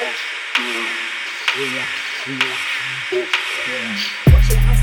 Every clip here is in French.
Yeah.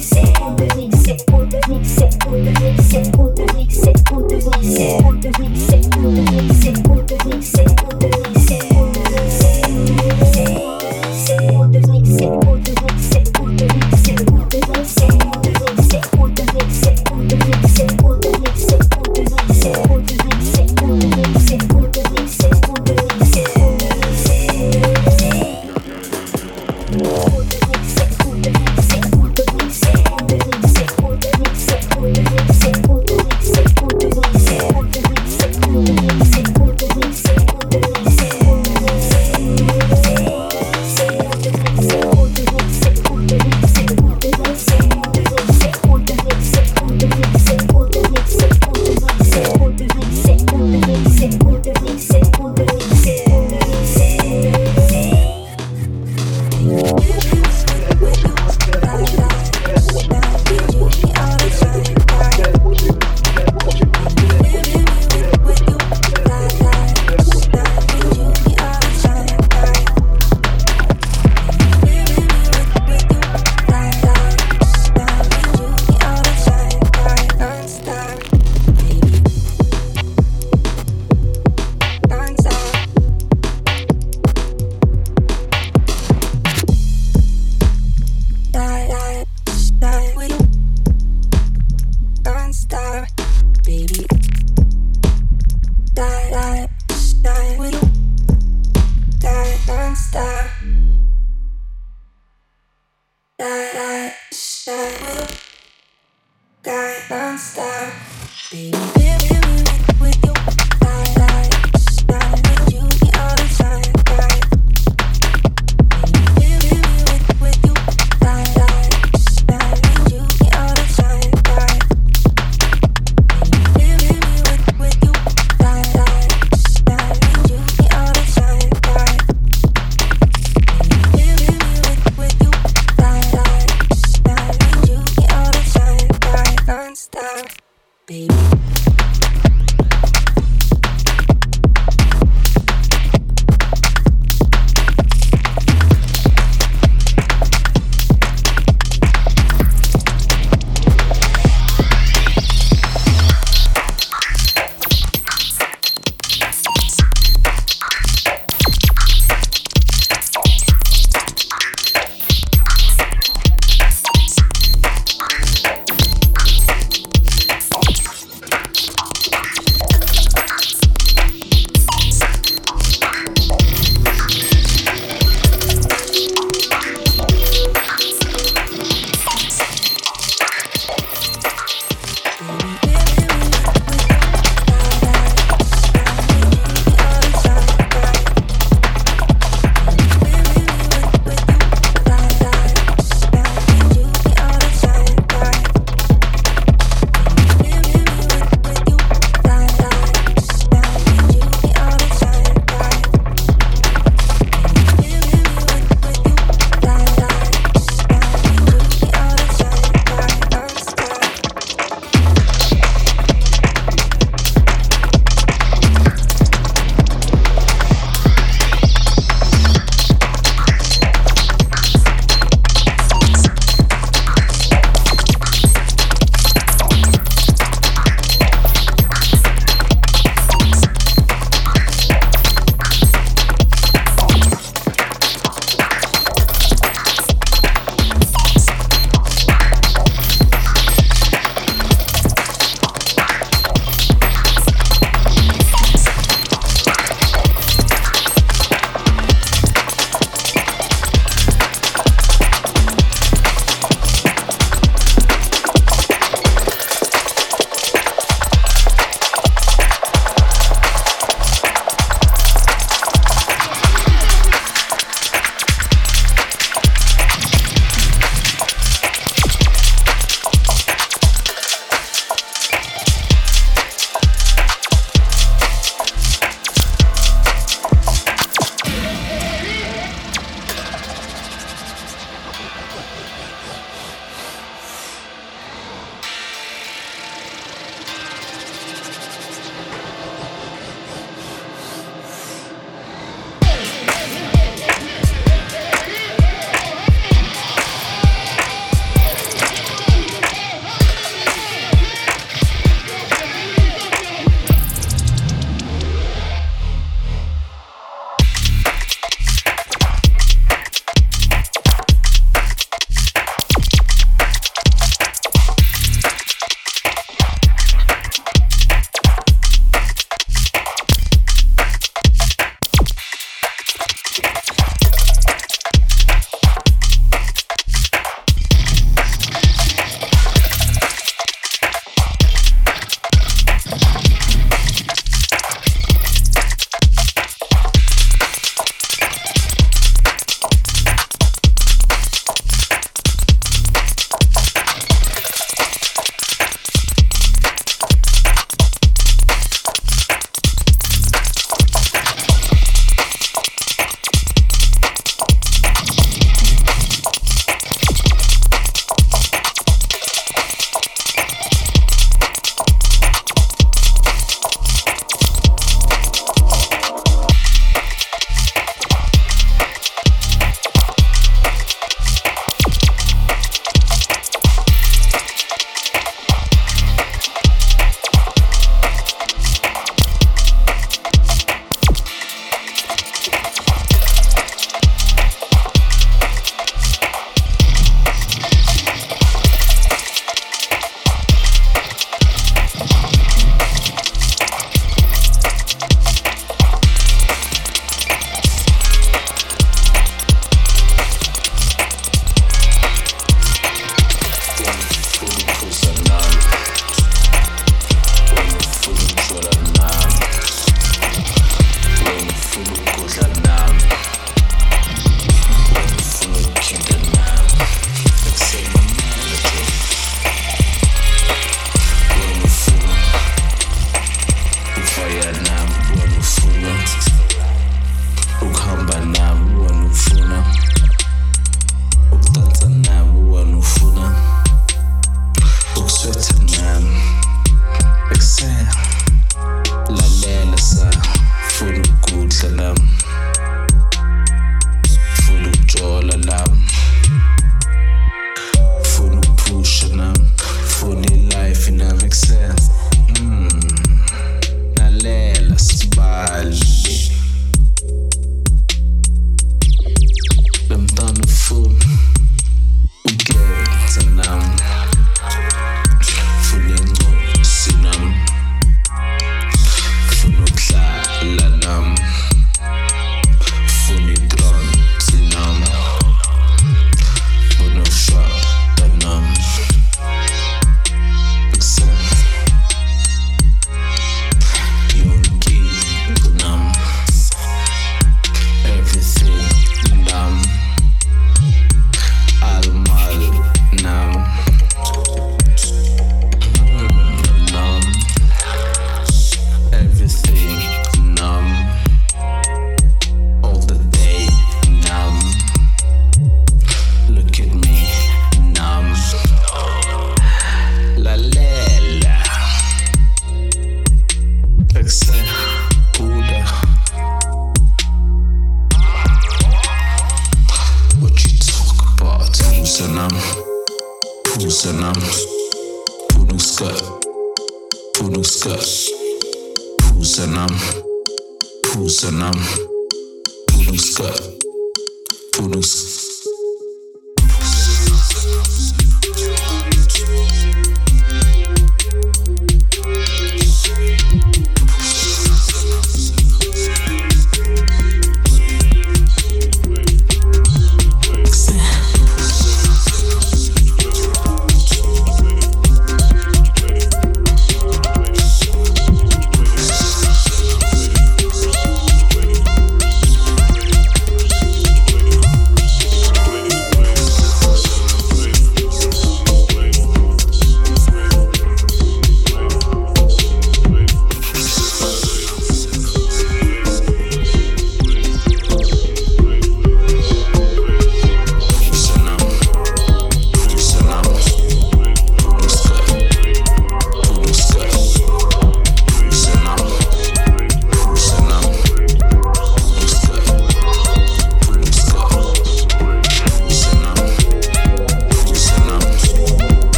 Six, six, six,